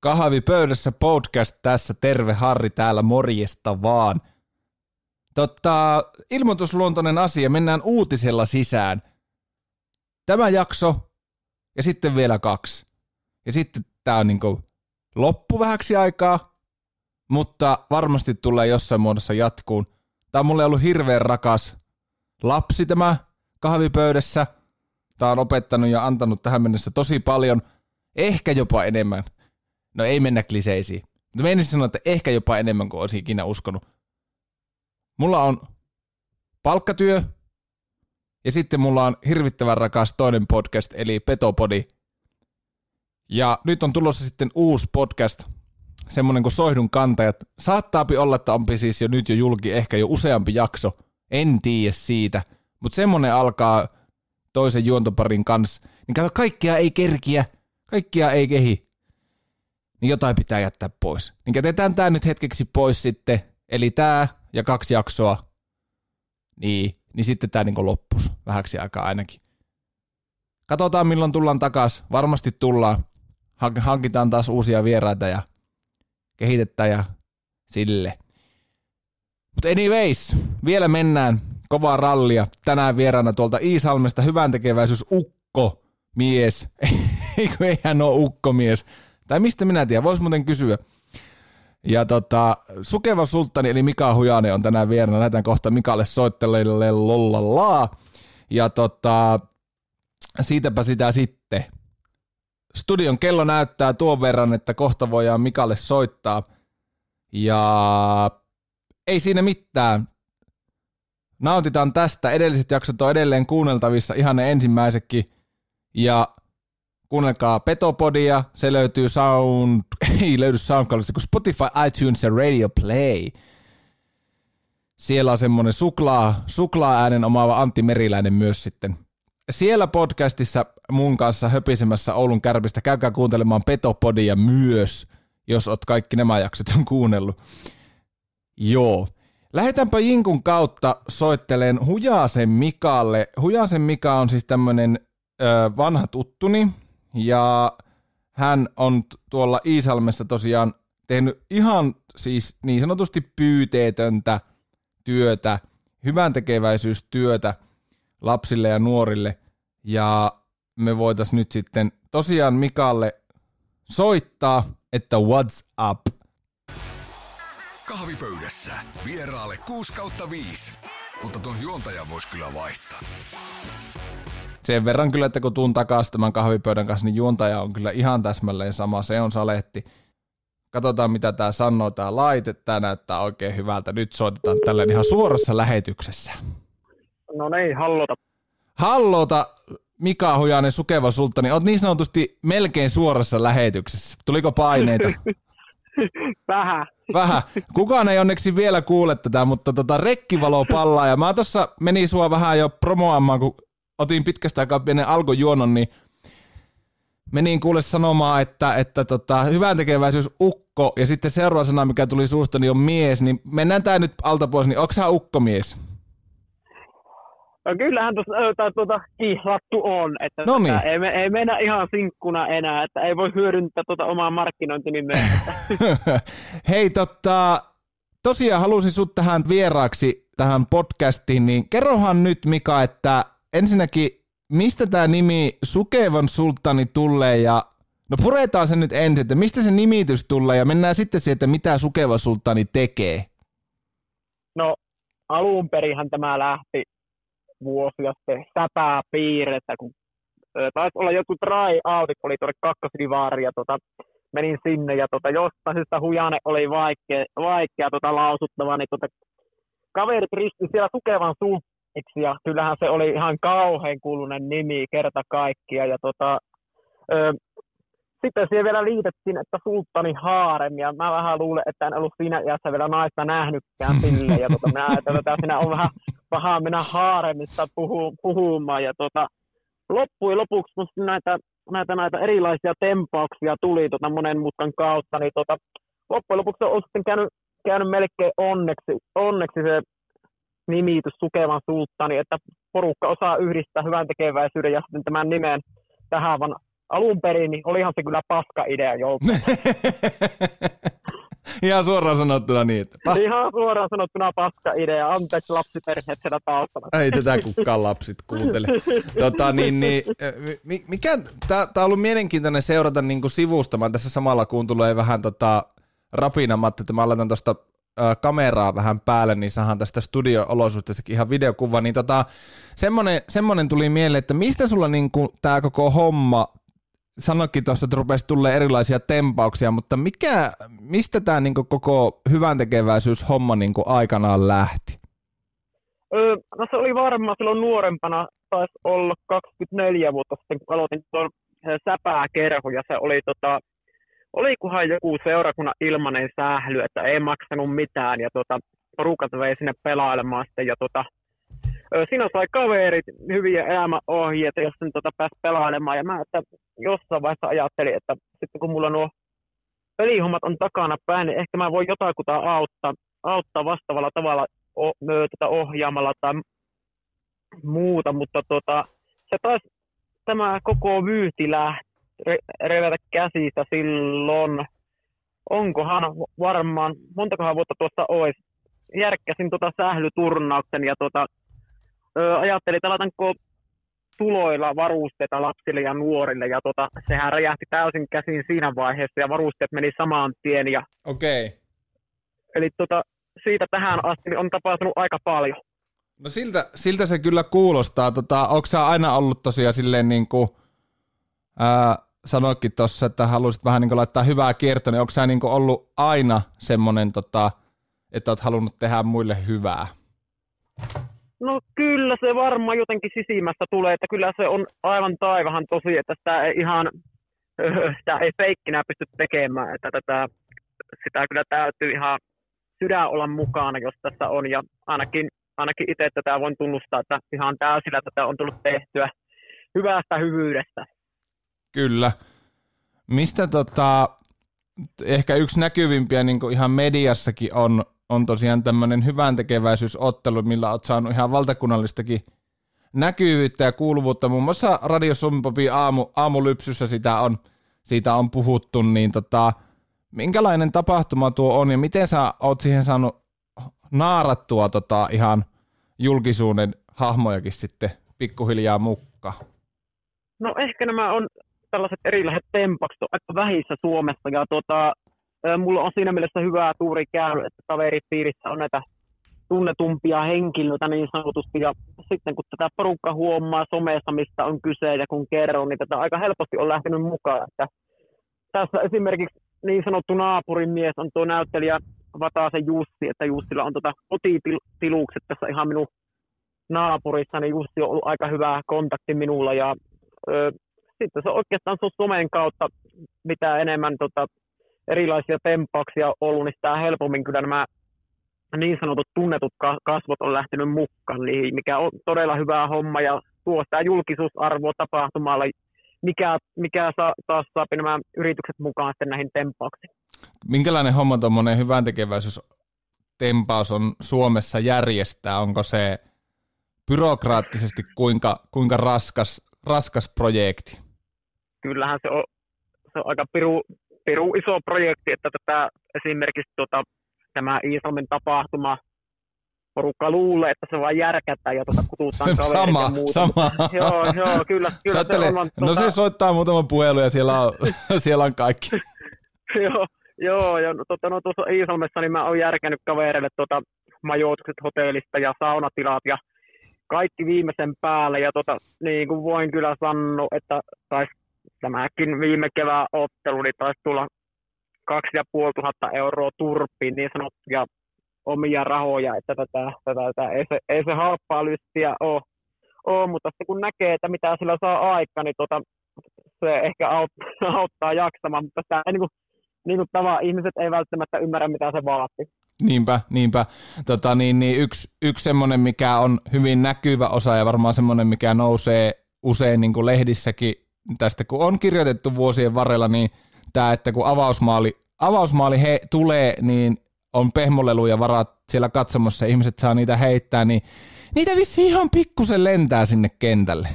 Kahvipöydässä podcast tässä, terve Harri täällä, morjesta vaan. Totta, ilmoitusluontoinen asia, mennään uutisella sisään. Tämä jakso ja sitten vielä kaksi. Ja sitten tämä on niinku loppu vähäksi aikaa, mutta varmasti tulee jossain muodossa jatkuun. Tämä on mulle ollut hirveän rakas lapsi tämä kahvipöydässä. Tämä on opettanut ja antanut tähän mennessä tosi paljon, ehkä jopa enemmän No ei mennä kliseisiin. Mutta menisin sanoa, että ehkä jopa enemmän kuin olisin ikinä uskonut. Mulla on palkkatyö, ja sitten mulla on hirvittävän rakas toinen podcast, eli Petopodi. Ja nyt on tulossa sitten uusi podcast, semmonen kuin Soihdun kantajat. Saattaapi olla, että onpi siis jo nyt jo julki ehkä jo useampi jakso. En tiedä siitä. Mutta semmonen alkaa toisen juontoparin kanssa. Niin kato, kaikkia ei kerkiä, kaikkia ei kehi niin jotain pitää jättää pois. Niin jätetään tämä nyt hetkeksi pois sitten, eli tämä ja kaksi jaksoa, niin, niin sitten tämä niin loppus vähäksi aikaa ainakin. Katsotaan milloin tullaan takas. Varmasti tullaan. Hankitaan taas uusia vieraita ja kehitetään ja sille. Mutta anyways, vielä mennään kovaa rallia. Tänään vieraana tuolta Iisalmesta hyvän Ukko mies. Eikö eihän ole Ukko mies tai mistä minä tiedän, voisi muuten kysyä. Ja tota, Sukeva Sulttani eli Mika Hujanen on tänään vieraana. Lähdetään kohta Mikalle soitteleille lollallaa. Ja tota, siitäpä sitä sitten. Studion kello näyttää tuon verran, että kohta voidaan Mikalle soittaa. Ja ei siinä mitään. Nautitaan tästä. Edelliset jaksot on edelleen kuunneltavissa, ihan ne ensimmäisetkin. Ja Kuunnelkaa Petopodia, se löytyy Sound, ei löydy SoundCloudista, kun Spotify, iTunes ja Radio Play. Siellä on semmonen suklaa, suklaa-äänen omaava Antti Meriläinen myös sitten. Siellä podcastissa mun kanssa höpisemässä Oulun kärpistä käykää kuuntelemaan Petopodia myös, jos oot kaikki nämä jaksot on kuunnellut. Joo. Lähdetäänpä Jinkun kautta soitteleen Hujasen Mikalle. Hujasen Mika on siis tämmönen ö, vanha tuttuni, ja hän on tuolla Iisalmessa tosiaan tehnyt ihan siis niin sanotusti pyyteetöntä työtä, hyvän tekeväisyystyötä lapsille ja nuorille. Ja me voitaisiin nyt sitten tosiaan Mikalle soittaa, että what's up. Kahvipöydässä vieraalle 6 kautta 5, mutta tuon juontajan voisi kyllä vaihtaa sen verran kyllä, että kun tuun takaisin tämän kahvipöydän kanssa, niin juontaja on kyllä ihan täsmälleen sama. Se on saletti. Katsotaan, mitä tämä sanoo, tämä laite. Tämä näyttää oikein hyvältä. Nyt soitetaan tällä ihan suorassa lähetyksessä. No niin, hallota. Hallota, Mika Hujanen, Sukeva Sulttani. Olet niin sanotusti melkein suorassa lähetyksessä. Tuliko paineita? Vähän. Vähän. Kukaan ei onneksi vielä kuule tätä, mutta tota, rekkivalo pallaa. Ja mä tuossa menin sua vähän jo promoamaan, kun otin pitkästä aikaa pienen alkojuonon, niin menin kuule sanomaan, että, että tota, hyvän tekeväisyys ukko, ja sitten seuraava sana, mikä tuli suusta, niin on mies, niin mennään tämä nyt alta pois, niin onko hän ukkomies? No kyllähän tuossa tuota, kihlattu on, että no niin. ei, me, ei mennä ihan sinkkuna enää, että ei voi hyödyntää tuota omaa markkinointinimeä. Hei, tota, tosiaan halusin sut tähän vieraaksi tähän podcastiin, niin kerrohan nyt Mika, että ensinnäkin, mistä tämä nimi Sukevan sulttani tulee ja No puretaan se nyt ensin, että mistä se nimitys tulee ja mennään sitten siihen, että mitä Sukeva sulttani tekee. No alun perinhän tämä lähti vuosia sitten säpää piirrettä, kun taisi olla joku try out, oli tuolle kakkosdivaari ja tota, menin sinne ja tota, jostain syystä hujane oli vaikea, vaikea tota, lausuttava, niin tota, kaverit risti siellä Sukevan sul, ja kyllähän se oli ihan kauhean kuulunen nimi kerta kaikkia. Ja tota, ö, sitten siihen vielä liitettiin, että sulttani haarem, ja mä vähän luulen, että en ollut siinä iässä vielä naista nähnytkään sille, ja tota, mä ajattelin, että siinä on vähän pahaa mennä haaremista puhu, puhumaan, ja tota, loppujen lopuksi musta näitä, näitä, näitä erilaisia tempauksia tuli tota monen mutkan kautta, niin tota, loppujen lopuksi on sitten käynyt, käynyt melkein onneksi, onneksi se nimitys Sukevan sulttani, että porukka osaa yhdistää hyvän tekeväisyyden ja sitten tämän nimen tähän, vaan alun perin niin olihan se kyllä paska idea joltain. Ihan suoraan sanottuna niin. Että pah- Ihan suoraan sanottuna paska idea. Anteeksi lapsiperheet siellä taustalla. Ei tätä kukaan lapsit kuuntele. tota, niin, niin, mikä, tää, tää on ollut mielenkiintoinen seurata niin kuin sivusta. Mä tässä samalla kun tulee vähän tota, rapinamatta, että mä laitan tuosta kameraa vähän päälle, niin saadaan tästä studio-olosuhteessakin ihan videokuva, niin tota, semmonen, semmonen tuli mieleen, että mistä sulla niinku tämä koko homma sanoikin tuossa, että rupesi tulee erilaisia tempauksia, mutta mikä, mistä tämä niinku koko hyvän homma niinku aikanaan lähti? Öö, no se oli varmaan silloin nuorempana, taisi olla 24 vuotta sitten, kun aloitin tuon säpääkerho, ja se oli tota, olikohan joku seurakunnan ilmanen sähly, että ei maksanut mitään, ja tota, porukat vei sinne pelailemaan sitten, ja tota, siinä sai kaverit hyviä elämäohjeita, jos sen tota pääsi pelailemaan. Ja mä että jossain vaiheessa ajattelin, että sitten kun mulla nuo pelihommat on takana päin, niin ehkä mä voin jotakuta auttaa, auttaa vastaavalla tavalla o, tota ohjaamalla tai muuta, mutta tota, se taas tämä koko vyyhti lähti re, revetä käsistä silloin, onkohan varmaan, montakohan vuotta tuosta olisi, järkkäsin tota sählyturnauksen ja tota, ö, ajattelin, että laitanko tuloilla varusteita lapsille ja nuorille, ja tota, sehän räjähti täysin käsin siinä vaiheessa, ja varusteet meni samaan tien. Ja... Okei. Okay. Eli tota, siitä tähän asti on tapahtunut aika paljon. No siltä, siltä se kyllä kuulostaa. Tota, onko sä aina ollut tosiaan silleen niin kuin, ää, sanoikin tuossa, että haluaisit vähän niin laittaa hyvää kiertoa, niin onko sä niin ollut aina semmoinen, tota, että oot halunnut tehdä muille hyvää? No kyllä se varmaan jotenkin sisimmästä tulee, että kyllä se on aivan taivahan tosi, että sitä ei ihan, sitä ei feikkinä pysty tekemään, että tätä, sitä kyllä täytyy ihan sydän olla mukana, jos tässä on, ja ainakin, ainakin itse tätä voin tunnustaa, että ihan täysillä tätä on tullut tehtyä hyvästä hyvyydestä. Kyllä. Mistä tota, ehkä yksi näkyvimpiä niin ihan mediassakin on on tosiaan tämmöinen hyvän tekeväisyysottelu, millä olet saanut ihan valtakunnallistakin näkyvyyttä ja kuuluvuutta. Muun muassa Radio Sumpopin aamu, aamulypsyssä sitä on, siitä on puhuttu, niin tota, minkälainen tapahtuma tuo on ja miten sä oot siihen saanut naarattua tota ihan julkisuuden hahmojakin sitten pikkuhiljaa mukka? No ehkä nämä on tällaiset erilaiset tempakset on aika vähissä Suomessa ja tota, mulla on siinä mielessä hyvää tuuri käynyt, että kaveripiirissä on näitä tunnetumpia henkilöitä niin sanotusti. Ja sitten kun tätä porukka huomaa somessa, mistä on kyse ja kun kerron, niin tätä aika helposti on lähtenyt mukaan. Että tässä esimerkiksi niin sanottu naapurin mies on tuo näyttelijä Vataase Jussi, että Jussilla on tota kotitilukset tässä ihan minun naapurissa, niin Jussi on ollut aika hyvä kontakti minulla ja ö, sitten se oikeastaan se on somen kautta, mitä enemmän tota, erilaisia tempauksia ollut, niin sitä helpommin kyllä nämä niin sanotut tunnetut kasvot on lähtenyt mukaan, niin mikä on todella hyvä homma ja tuo sitä julkisuusarvoa tapahtumalle, mikä, mikä saa, taas saa nämä yritykset mukaan sitten näihin tempauksiin. Minkälainen homma tuommoinen hyvän tempaus on Suomessa järjestää? Onko se byrokraattisesti kuinka, kuinka raskas, raskas projekti? Kyllähän se on, se on aika piru, piru iso projekti, että tätä esimerkiksi tuota, tämä Iisalmen tapahtuma porukka luulee, että se vaan järkätään ja tuota kututaan Sama, ja muuta. sama. joo, joo, kyllä, kyllä se on. No tuota... se soittaa muutama puhelu ja siellä on, siellä on kaikki. joo, joo, ja tuota, no, tuossa Iisalmessa niin mä oon järkännyt kavereille tuota, majoitukset hotellista ja saunatilat ja kaikki viimeisen päälle. Ja tota, niin kuin voin kyllä sanoa, että taisi tämäkin viime kevään ottelu, niin taisi tulla 2500 euroa turpiin niin sanottuja omia rahoja, että tätä, tätä, tätä ei, se, ei se halppaa lystiä ole, ole, mutta sitten kun näkee, että mitä sillä saa aika, niin tota, se ehkä auttaa, auttaa jaksamaan, mutta sitä niin kuin, niin kuin tava, ihmiset ei välttämättä ymmärrä, mitä se vaatii. Niinpä, niinpä. Tota, niin, niin yksi, yksi semmoinen, mikä on hyvin näkyvä osa ja varmaan semmoinen, mikä nousee usein niin kuin lehdissäkin tästä, kun on kirjoitettu vuosien varrella, niin tämä, että kun avausmaali, avausmaali he tulee, niin on pehmoleluja varat siellä katsomossa ihmiset saa niitä heittää, niin niitä vissi ihan pikkusen lentää sinne kentälle.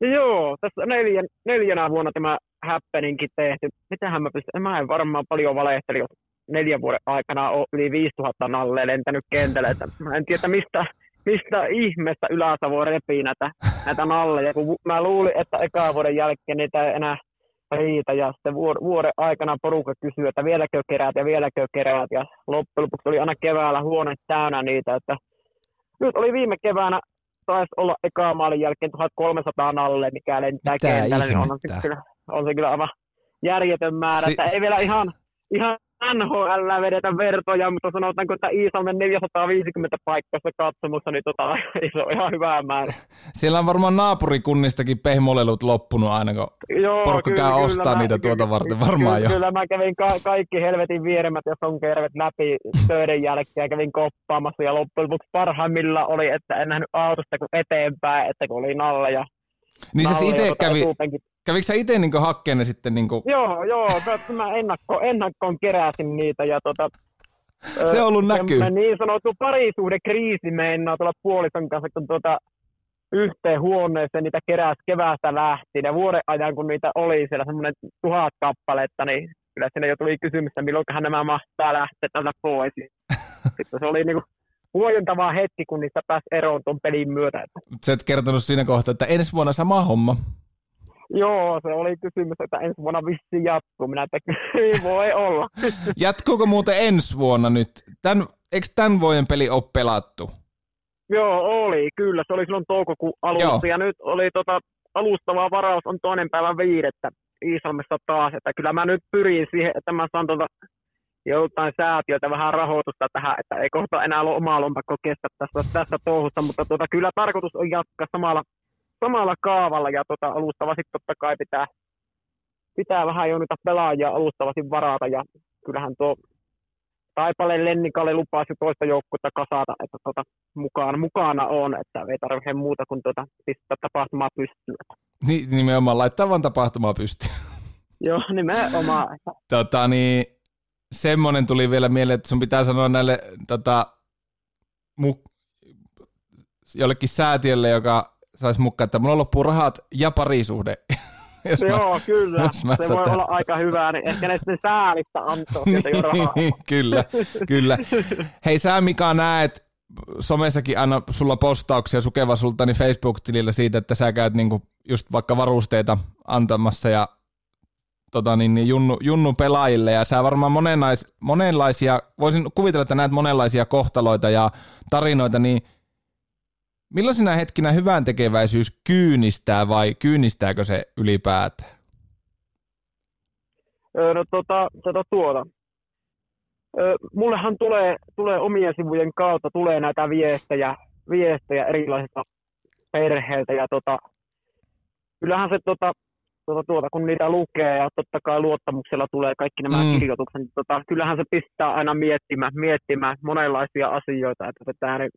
Joo, tässä neljän, neljänä vuonna tämä happeninkin tehty. Mitähän mä pystyn, mä en varmaan paljon valehteli, jos neljän vuoden aikana on yli 5000 nalle lentänyt kentälle. Että mä en tiedä, mistä, mistä ihmeestä Ylä-Savo repii näitä, näitä nalleja. Kun mä luulin, että eka vuoden jälkeen niitä ei enää riitä. Ja sitten vuoden aikana porukka kysyy, että vieläkö keräät ja vieläkö keräät. Ja loppujen lopuksi oli aina keväällä huone täynnä niitä. Että nyt oli viime keväänä taisi olla eka maalin jälkeen 1300 nalle, mikä lentää Mitä kentällä, niin on se, kyllä, on se kyllä aivan järjetön määrä. Si- että ei vielä ihan, ihan NHL vedetä vertoja, mutta sanotaanko, että Iisalmen 450 paikkaa katsomussa, niin tota, se on ihan hyvä määrä. Siellä on varmaan naapurikunnistakin pehmolelut loppunut aina, kun Joo, porukka kyllä, käy kyllä, ostaa mä, niitä kyllä, tuota varten varmaan kyllä, jo. Kyllä mä kävin ka- kaikki helvetin vieremät ja sonkervet läpi töiden jälkeen ja kävin koppaamassa ja loppujen lopuksi parhaimmilla oli, että en nähnyt autosta kuin eteenpäin, että kun oli nalla ja niin se itse tuota kävi, kävikö sä itse niin hakkeen ne sitten? Niin kuin... Joo, joo, mä ennakko, ennakkoon keräsin niitä ja tota, se on ollut näkyy. Niin sanottu parisuhde kriisi meinaa tuolla puolison kanssa, kun tuota, yhteen huoneeseen niitä keräsi keväästä lähtien ja vuoden ajan, kun niitä oli siellä semmoinen tuhat kappaletta, niin kyllä siinä jo tuli kysymys, että milloinkohan nämä mahtaa lähteä täältä pois. Sitten se oli niinku huojentava hetki, kun niistä pääsi eroon tuon pelin myötä. Sä et kertonut siinä kohtaa, että ensi vuonna sama homma. Joo, se oli kysymys, että ensi vuonna vissi jatkuu. Minä että ei voi olla. Jatkuuko muuten ensi vuonna nyt? Tän, eikö tämän vuoden peli ole pelattu? Joo, oli. Kyllä, se oli silloin toukokuun alussa. Joo. Ja nyt oli tota, alustava varaus on toinen päivä viidettä Iisalmessa taas. Että kyllä mä nyt pyrin siihen, että mä saan tuota joltain säätiöltä vähän rahoitusta tähän, että ei kohta enää ole omaa lompakko kestä tässä, tässä touhussa, mutta tuota, kyllä tarkoitus on jatkaa samalla, samalla kaavalla ja tuota, alustavasti totta kai pitää, pitää vähän jo niitä pelaajia alustavasti varata ja kyllähän tuo Taipaleen Lennikalle lupasi toista joukkuetta kasata, että tuota, mukaan, mukana on, että ei tarvitse muuta kuin tuota, pistää tapahtumaa pystyyn. Niin, nimenomaan laittaa vaan tapahtumaa pystyyn. Joo, nimenomaan. Tota, niin, semmoinen tuli vielä mieleen, että sun pitää sanoa näille tota, mu- jollekin säätiölle, joka saisi mukaan, että mulla loppuu rahat ja parisuhde. jos Joo, mä, kyllä. Jos mä se voi olla aika hyvä, niin ehkä ne sitten säälistä antaa rahaa. Niin, kyllä, kyllä. Hei sä Mika näet somessakin aina sulla postauksia sukeva sulta niin Facebook-tilillä siitä, että sä käyt niinku just vaikka varusteita antamassa ja tota, niin, niin junnu, junnu pelaajille ja sä varmaan monenlais, monenlaisia, voisin kuvitella, että näet monenlaisia kohtaloita ja tarinoita, niin millaisina hetkinä hyvän tekeväisyys kyynistää vai kyynistääkö se ylipäätään? No tota, tota tuota. Mullehan tulee, tulee omien sivujen kautta tulee näitä viestejä, viestejä erilaisilta perheiltä ja tota, kyllähän se tota, tuota, tuota, kun niitä lukee ja totta kai luottamuksella tulee kaikki nämä mm. kirjoitukset, niin tota, kyllähän se pistää aina miettimään, miettimään monenlaisia asioita, että, että, että,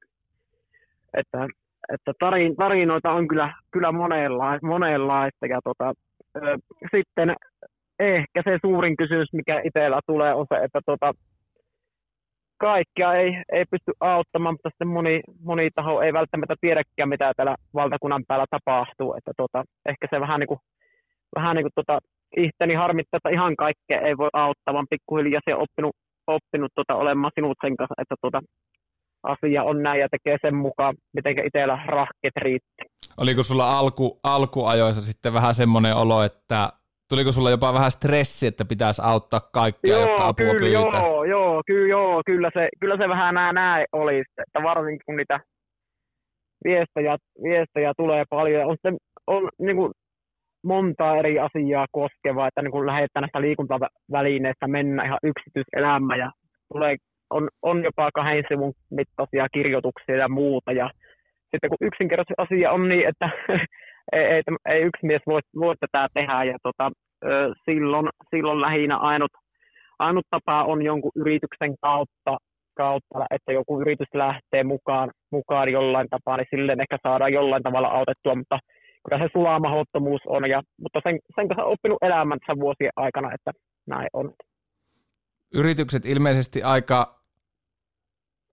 että tarin, tarinoita on kyllä, kyllä monenlaista, ja tota, ö, sitten ehkä se suurin kysymys, mikä itsellä tulee, on se, että tota, kaikkia ei, ei pysty auttamaan, mutta sitten moni, moni taho ei välttämättä tiedäkään, mitä täällä valtakunnan päällä tapahtuu. Että tota, ehkä se vähän niin kuin vähän niin kuin tota, ihteni harmittaa, että ihan kaikkea ei voi auttaa, vaan pikkuhiljaa se on oppinut, oppinut tota, olemaan sinut sen kanssa, että tota, asia on näin ja tekee sen mukaan, miten itsellä rahkeet riitti. Oliko sulla alku, alkuajoissa sitten vähän semmoinen olo, että tuliko sulla jopa vähän stressi, että pitäisi auttaa kaikkia, joo, jotka apua kyllä, pyytää? Joo, joo, kyllä, joo, kyllä se, kyllä se vähän näin, näin oli, että varsinkin kun niitä viestejä, viestejä tulee paljon. On, sitten, on niin kuin, monta eri asiaa koskevaa, että niin lähdetään näistä liikuntavälineistä mennä ihan yksityiselämä ja tulee, on, on jopa kahden sivun mittaisia kirjoituksia ja muuta. Ja sitten kun yksinkertaisesti asia on niin, että ei, ei, ei yksi mies voi, voi tätä tehdä ja tota, silloin, silloin lähinnä ainut, ainut tapa on jonkun yrityksen kautta, kautta, että joku yritys lähtee mukaan, mukaan jollain tapaa, niin silleen ehkä saadaan jollain tavalla autettua, mutta kyllä se sulamahottomuus on, ja, mutta sen, sen kanssa on oppinut elämänsä vuosien aikana, että näin on. Yritykset ilmeisesti aika,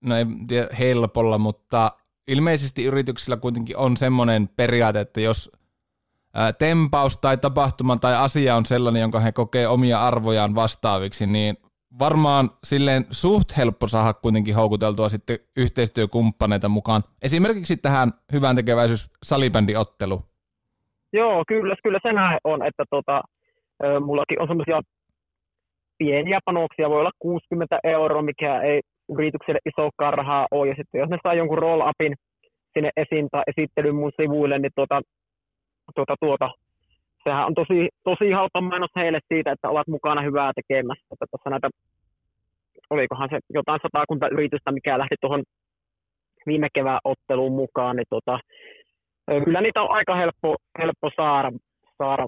no en tiedä helpolla, mutta ilmeisesti yrityksillä kuitenkin on semmoinen periaate, että jos tempaus tai tapahtuma tai asia on sellainen, jonka he kokee omia arvojaan vastaaviksi, niin varmaan silleen suht helppo saada kuitenkin houkuteltua sitten yhteistyökumppaneita mukaan. Esimerkiksi tähän hyvän tekeväisyys salibändiottelu. Joo, kyllä, kyllä se näin on, että tota, mullakin on semmoisia pieniä panoksia, voi olla 60 euroa, mikä ei yritykselle iso rahaa ole, ja sitten jos ne saa jonkun roll-upin sinne esiin tai esittelyn mun sivuille, niin tuota, tuota, tuota, sehän on tosi, tosi halpa mainos heille siitä, että ovat mukana hyvää tekemässä. Että tässä näitä, olikohan se jotain satakunta yritystä, mikä lähti tuohon viime kevään otteluun mukaan, niin tota, kyllä niitä on aika helppo, helppo saada, saada,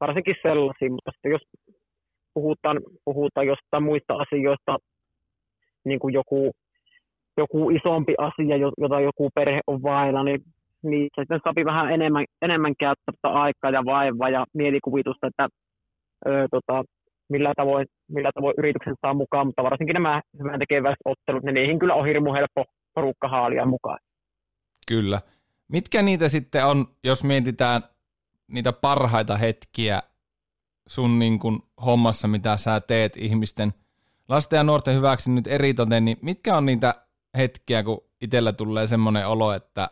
varsinkin sellaisia, mutta sitten jos puhutaan, puhutaan jostain muista asioista, niin kuin joku, joku isompi asia, jota joku perhe on vailla, niin, niin sitten sopii vähän enemmän, enemmän käyttää aikaa ja vaivaa ja mielikuvitusta, että ö, tota, millä, tavoin, millä tavoin yrityksen saa mukaan, mutta varsinkin nämä hyvän ottelut, niin niihin kyllä on hirmu helppo porukka haalia mukaan. Kyllä. Mitkä niitä sitten on, jos mietitään niitä parhaita hetkiä sun niin kuin hommassa, mitä sä teet ihmisten lasten ja nuorten hyväksi nyt eritoten, niin mitkä on niitä hetkiä, kun itsellä tulee semmoinen olo, että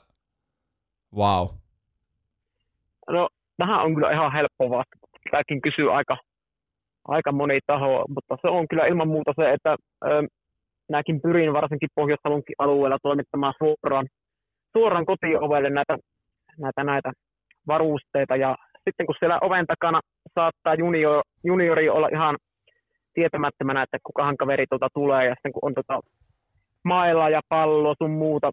wow? No, tähän on kyllä ihan helppo vastata. Tämäkin kysyy aika, aika moni taho, mutta se on kyllä ilman muuta se, että ö, minäkin pyrin varsinkin pohjois alueella toimittamaan suoraan, suoraan kotiovelle näitä, näitä, näitä varusteita ja sitten kun siellä oven takana saattaa junior, juniori olla ihan tietämättömänä, että kukahan kaveri tuota tulee, ja sitten kun on tuota mailla ja pallo sun muuta,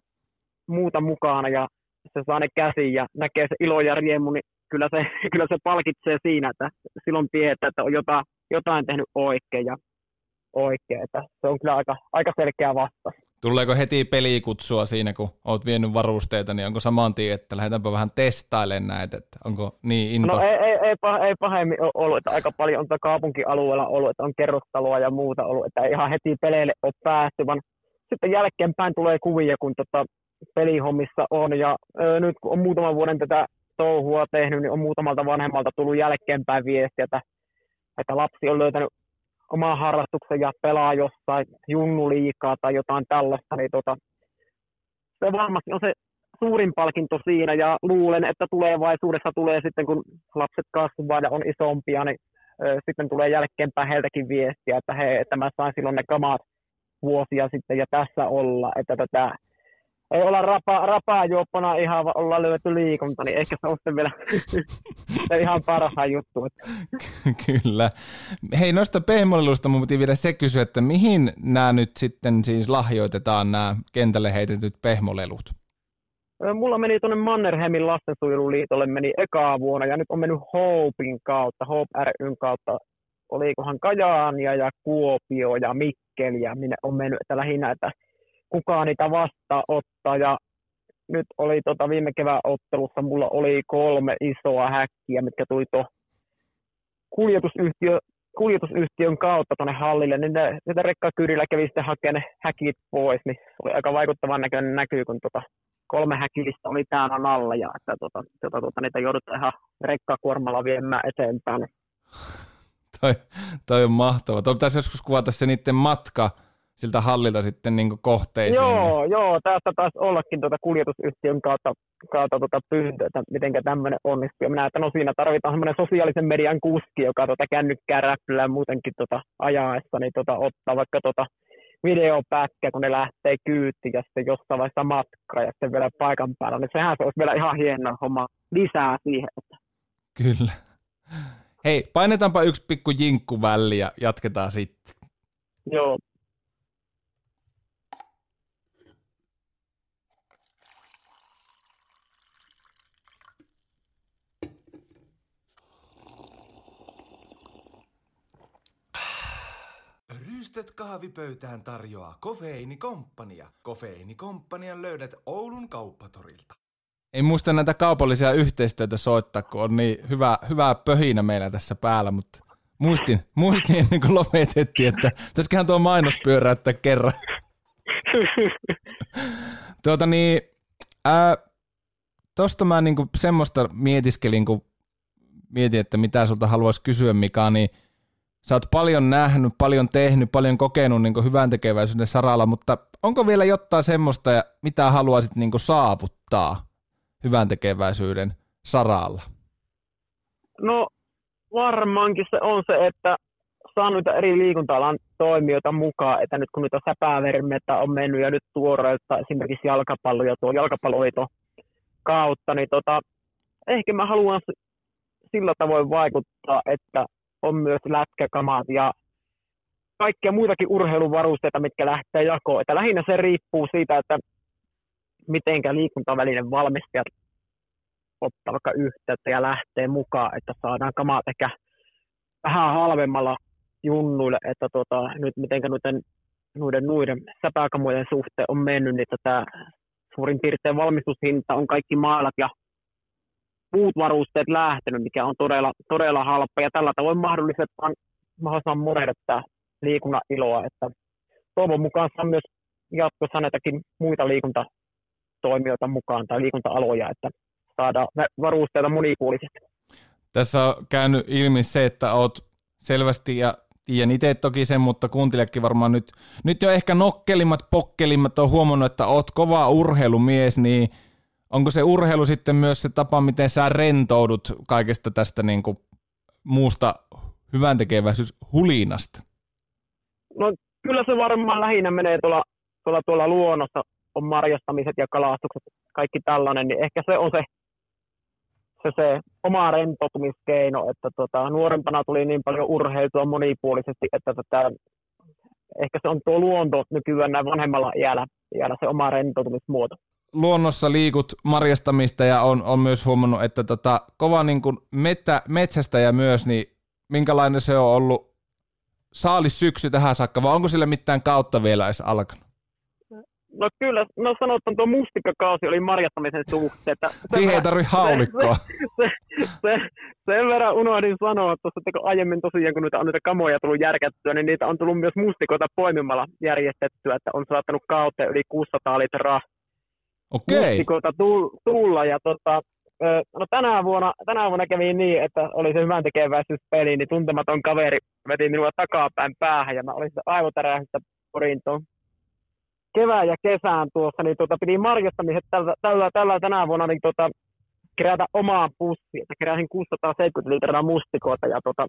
muuta mukana, ja se saa ne käsiin ja näkee se ilo ja riemu, niin kyllä se, kyllä se palkitsee siinä, että silloin tietää, että on jotain, jotain tehnyt oikein, ja oikein, että se on kyllä aika, aika selkeä vastaus. Tuleeko heti pelikutsua siinä, kun oot vienyt varusteita, niin onko saman tien, että lähdetäänpä vähän testailemaan näitä, että onko niin into? No ei, ei, ei, ei pahemmin ole ollut, että aika paljon on kaupunkialueella ollut, että on kerrostaloa ja muuta ollut, että ei ihan heti peleille ole päästy, vaan sitten jälkeenpäin tulee kuvia, kun tota pelihommissa on, ja ö, nyt kun on muutaman vuoden tätä touhua tehnyt, niin on muutamalta vanhemmalta tullut jälkeenpäin viestiä, että, että lapsi on löytänyt omaa harrastuksen ja pelaa jossain junnuliikaa tai jotain tällaista, niin tota, se varmasti on se suurin palkinto siinä. Ja luulen, että tulevaisuudessa tulee sitten, kun lapset kasvaa ja on isompia, niin ö, sitten tulee jälkeenpäin heiltäkin viestiä, että hei, että mä sain silloin ne kamat vuosia sitten ja tässä olla, että tätä ei olla rapa, rapaa juoppana ihan, vaan ollaan löyty liikunta, niin ehkä se on sitten vielä se ihan parhaa juttu. Kyllä. Hei, noista pehmolelusta mun piti vielä se kysyä, että mihin nämä nyt sitten siis lahjoitetaan nämä kentälle heitetyt pehmolelut? Mulla meni tuonne Mannerheimin lastensuojeluliitolle meni ekaa vuonna ja nyt on mennyt Hopein kautta, Hope ryn kautta, olikohan Kajaania ja Kuopio ja Mikkeli ja minne on mennyt, että lähinnä, että kukaan niitä vastaanottaa. Ja nyt oli tota viime kevään ottelussa, mulla oli kolme isoa häkkiä, mitkä tuli tuo kuljetusyhtiö, kuljetusyhtiön kautta tuonne hallille, niin ne, niitä rekkakyydillä kävi sitten hakemaan ne häkit pois, niin oli aika vaikuttavan näköinen näkyy, kun tota kolme häkillistä oli täällä alla ja että tota, tota, tota, niitä joudutaan ihan rekkakuormalla viemään eteenpäin. toi, toi on mahtava. Tuo pitäisi joskus kuvata se niiden matka, siltä hallilta sitten niin kohteisiin. Joo, niin. joo, tästä taas ollakin tuota kuljetusyhtiön kautta, kautta tuota pyyntö, että miten tämmöinen onnistuu. Ja minä että no siinä tarvitaan semmoinen sosiaalisen median kuski, joka tuota kännykkää räppylää muutenkin tuota ajaessa, niin tuota ottaa vaikka tuota videopätkä, kun ne lähtee kyytiin ja sitten jossain vaiheessa matkaa ja sitten vielä paikan päällä, niin sehän se olisi vielä ihan hieno homma lisää siihen. Että. Kyllä. Hei, painetaanpa yksi pikku jinkku väliin ja jatketaan sitten. Joo. Pystyt kahvipöytään tarjoaa Kofeiinikomppania. Kofeiinikomppanian löydät Oulun kauppatorilta. Ei muista näitä kaupallisia yhteistyötä soittaa, kun on niin hyvä, hyvä pöhinä meillä tässä päällä, mutta muistin, muistin ennen kuin lopetettiin, että pitäisiköhän tuo mainos pyöräyttää kerran. tuota niin, ää, tosta mä niinku semmoista mietiskelin, kun mietin, että mitä sulta haluaisi kysyä, Mika, niin sä oot paljon nähnyt, paljon tehnyt, paljon kokenut niin hyvän tekeväisyyden saralla, mutta onko vielä jotain semmoista, mitä haluaisit niin saavuttaa hyvän tekeväisyyden saralla? No varmaankin se on se, että saa noita eri liikunta-alan toimijoita mukaan, että nyt kun niitä säpävermeitä on mennyt ja nyt tuoreutta esimerkiksi jalkapallo ja tuo jalkapalloito kautta, niin tota, ehkä mä haluan sillä tavoin vaikuttaa, että on myös lätkäkamat ja kaikkia muitakin urheiluvarusteita, mitkä lähtee jakoon. Että lähinnä se riippuu siitä, että mitenkä liikuntavälinen valmistajat ottaa vaikka yhteyttä ja lähtee mukaan, että saadaan kamat ehkä vähän halvemmalla junnuille, että tota, nyt mitenkä noiden, noiden, noiden säpäkamojen suhteen on mennyt, niin tätä suurin piirtein valmistushinta on kaikki maalat ja muut varusteet lähtenyt, mikä on todella, todella halpa. Ja tällä tavoin mahdollistetaan mahdollisimman monelle tämä liikunnan iloa. Että toivon mukaan saa myös jatkossa näitäkin muita liikuntatoimijoita mukaan tai liikunta-aloja, että saadaan varusteita monipuolisesti. Tässä on käynyt ilmi se, että olet selvästi ja tiedän itse toki sen, mutta kuuntelijakin varmaan nyt, nyt jo ehkä nokkelimmat, pokkelimmat on huomannut, että oot kova urheilumies, niin onko se urheilu sitten myös se tapa, miten sä rentoudut kaikesta tästä niin kuin muusta hyvän tekeväisyys hulinasta? No kyllä se varmaan lähinnä menee tuolla, tuolla, tuolla luonnossa, on marjastamiset ja kalastukset, kaikki tällainen, niin ehkä se on se, se, se oma rentoutumiskeino, että tota, nuorempana tuli niin paljon urheiltua monipuolisesti, että tota, ehkä se on tuo luonto nykyään näin vanhemmalla iällä, iällä se oma rentoutumismuoto luonnossa liikut marjastamista ja on, on myös huomannut, että tota, kova niin kuin mettä, metsästäjä myös, niin minkälainen se on ollut saalis syksy tähän saakka, vai onko sillä mitään kautta vielä edes alkanut? No kyllä, no sanotaan tuo mustikakausi oli marjattamisen suhteen. Että Siihen ei tarvi haulikkoa. Se, se, se, sen verran unohdin sanoa tuossa, että kun aiemmin tosiaan, kun niitä on niitä kamoja tullut järkättyä, niin niitä on tullut myös mustikoita poimimalla järjestettyä, että on saattanut kautta yli 600 litraa Okei. tulla. Ja tota, no tänä vuonna, tänä vuonna kävi niin, että oli se hyvän tekeväisyyspeli, niin tuntematon kaveri veti minua takapäin päähän ja mä olin sitä aivotärähystä porin kevään ja kesään tuossa, niin tota, piti marjastamiset tällä, tällä, tällä tänä vuonna niin tota, kerätä omaa pussia. Että keräsin 670 litraa mustikoita ja tota,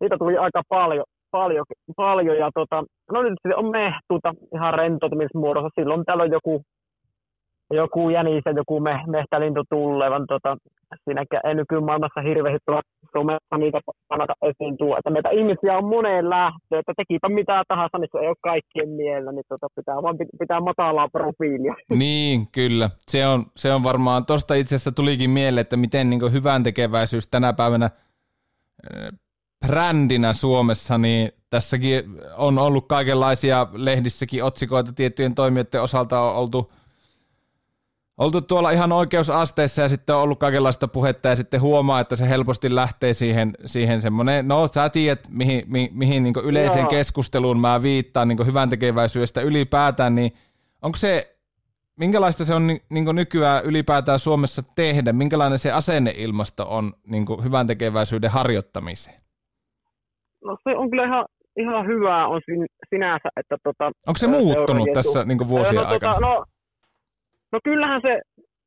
niitä tuli aika paljon, paljon, paljon ja tota, no nyt se on mehtuta ihan rentoutumismuodossa. Silloin täällä on joku joku jänis ja joku me, mehtälintu tullevan. Tota, siinäkään ei nykymaailmassa hirveästi somessa niitä kannata esiintyä. Että meitä ihmisiä on moneen lähtöön, että tekipä mitä tahansa, niin se ei ole kaikkien mielellä, niin tota, pitää vaan pitää matalaa profiilia. Niin, kyllä. Se on, se on varmaan, tuosta itse asiassa tulikin mieleen, että miten niin hyvän tekeväisyys tänä päivänä brändinä Suomessa, niin tässäkin on ollut kaikenlaisia lehdissäkin otsikoita tiettyjen toimijoiden osalta on oltu – oltu tuolla ihan oikeusasteessa ja sitten on ollut kaikenlaista puhetta ja sitten huomaa, että se helposti lähtee siihen, siihen semmoinen, no sä tiedät mihin, mihin, mihin niin yleiseen Joo. keskusteluun mä viittaan niin hyvän tekeväisyydestä ylipäätään, niin onko se, minkälaista se on niin nykyään ylipäätään Suomessa tehdä, minkälainen se asenneilmasto on niin hyvän tekeväisyyden harjoittamiseen? No se on kyllä ihan, ihan hyvää on sin, sinänsä, että tota, Onko se muuttunut tässä niin vuosien no, aikana? Tota, no, No kyllähän se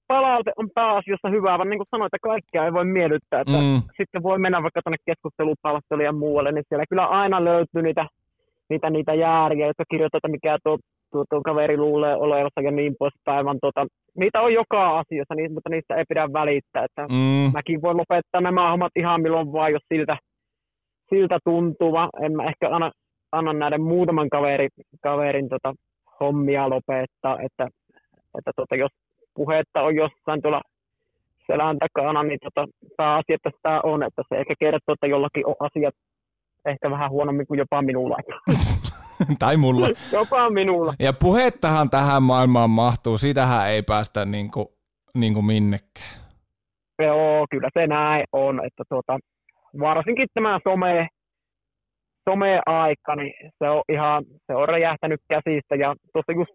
palaute on pääasiassa hyvää, vaan niin kuin sanoin, että kaikkea ei voi miellyttää. Että mm. Sitten voi mennä vaikka tuonne keskustelupalveluun ja muualle, niin siellä kyllä aina löytyy niitä, niitä, niitä jääriä, jotka kirjoittaa, että mikä tuo, tuo, tuo kaveri luulee olevansa ja niin poispäin. Vaan tota, niitä on joka asiassa, niin, mutta niistä ei pidä välittää. Että mm. Mäkin voin lopettaa nämä hommat ihan milloin vaan, jos siltä, siltä tuntuu. En mä ehkä anna, anna näiden muutaman kaverin, kaverin tota, hommia lopettaa, että että tota, jos puhetta on jossain tuolla selän takana, niin tota, pääasia, tämä on, että se ehkä kertoo, että jollakin on asiat ehkä vähän huonommin kuin jopa minulla. tai mulla. Jopa minulla. Ja puhettahan tähän maailmaan mahtuu, sitähän ei päästä niinku, niinku minnekään. Joo, kyllä se näin on, että tuota, varsinkin tämä some, some-aika, niin se on ihan, se on räjähtänyt käsistä ja tuossa just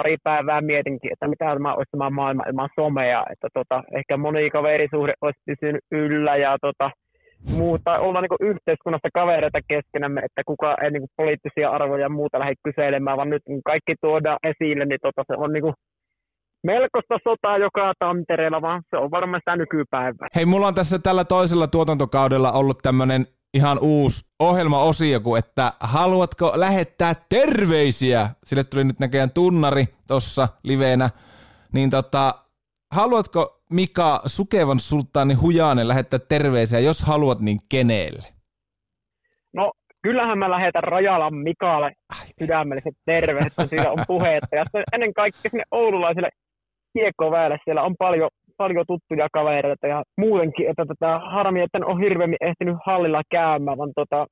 pari päivää mietinkin, että mitä tämä olisi tämä maailma ilman somea, että tota, ehkä moni kaverisuhde olisi pysynyt yllä ja tota, muuta, olla niin yhteiskunnassa kavereita keskenämme, että kuka ei niin poliittisia arvoja ja muuta lähde kyselemään, vaan nyt kun kaikki tuodaan esille, niin tota, se on niin melkoista sotaa joka tantereella, vaan se on varmaan sitä nykypäivää. Hei, mulla on tässä tällä toisella tuotantokaudella ollut tämmönen ihan uusi ohjelmaosio, kun että haluatko lähettää terveisiä? Sille tuli nyt näköjään tunnari tossa liveenä. Niin tota, haluatko Mika Sukevan sulttaani Hujanen lähettää terveisiä? Jos haluat, niin kenelle? No, kyllähän mä lähetän Rajalan Mikalle sydämelliset terveiset, kun siinä on puhetta. Ja ennen kaikkea sinne oululaisille kiekkoväelle, siellä on paljon paljon tuttuja kavereita ja muutenkin, että tätä harmi, että en ole hirveämmin ehtinyt hallilla käymään, vaan tota,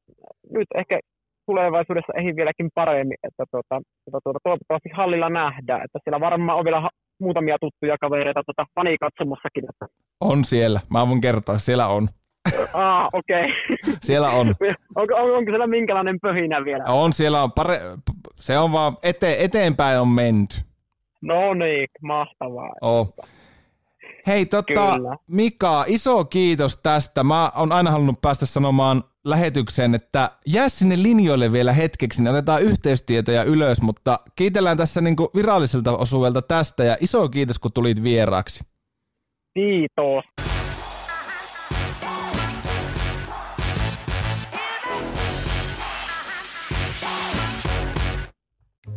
nyt ehkä tulevaisuudessa ehin vieläkin paremmin, että tota, tota, tota, toivottavasti hallilla nähdään, että siellä varmaan on vielä ha- muutamia tuttuja kavereita tota, fanikatsomassakin. Että. On siellä, mä voin kertoa, siellä on. Ah, okei. Okay. Siellä on. onko, on, onko siellä minkälainen pöhinä vielä? On, siellä on pare... Se on vaan ete, eteenpäin on menty. No niin, mahtavaa. Oh. Hei tota, Kyllä. Mika, iso kiitos tästä. Mä oon aina halunnut päästä sanomaan lähetykseen, että jää sinne linjoille vielä hetkeksi, niin otetaan yhteystietoja ylös, mutta kiitellään tässä niinku viralliselta osuudelta tästä ja iso kiitos, kun tulit vieraaksi. Kiitos.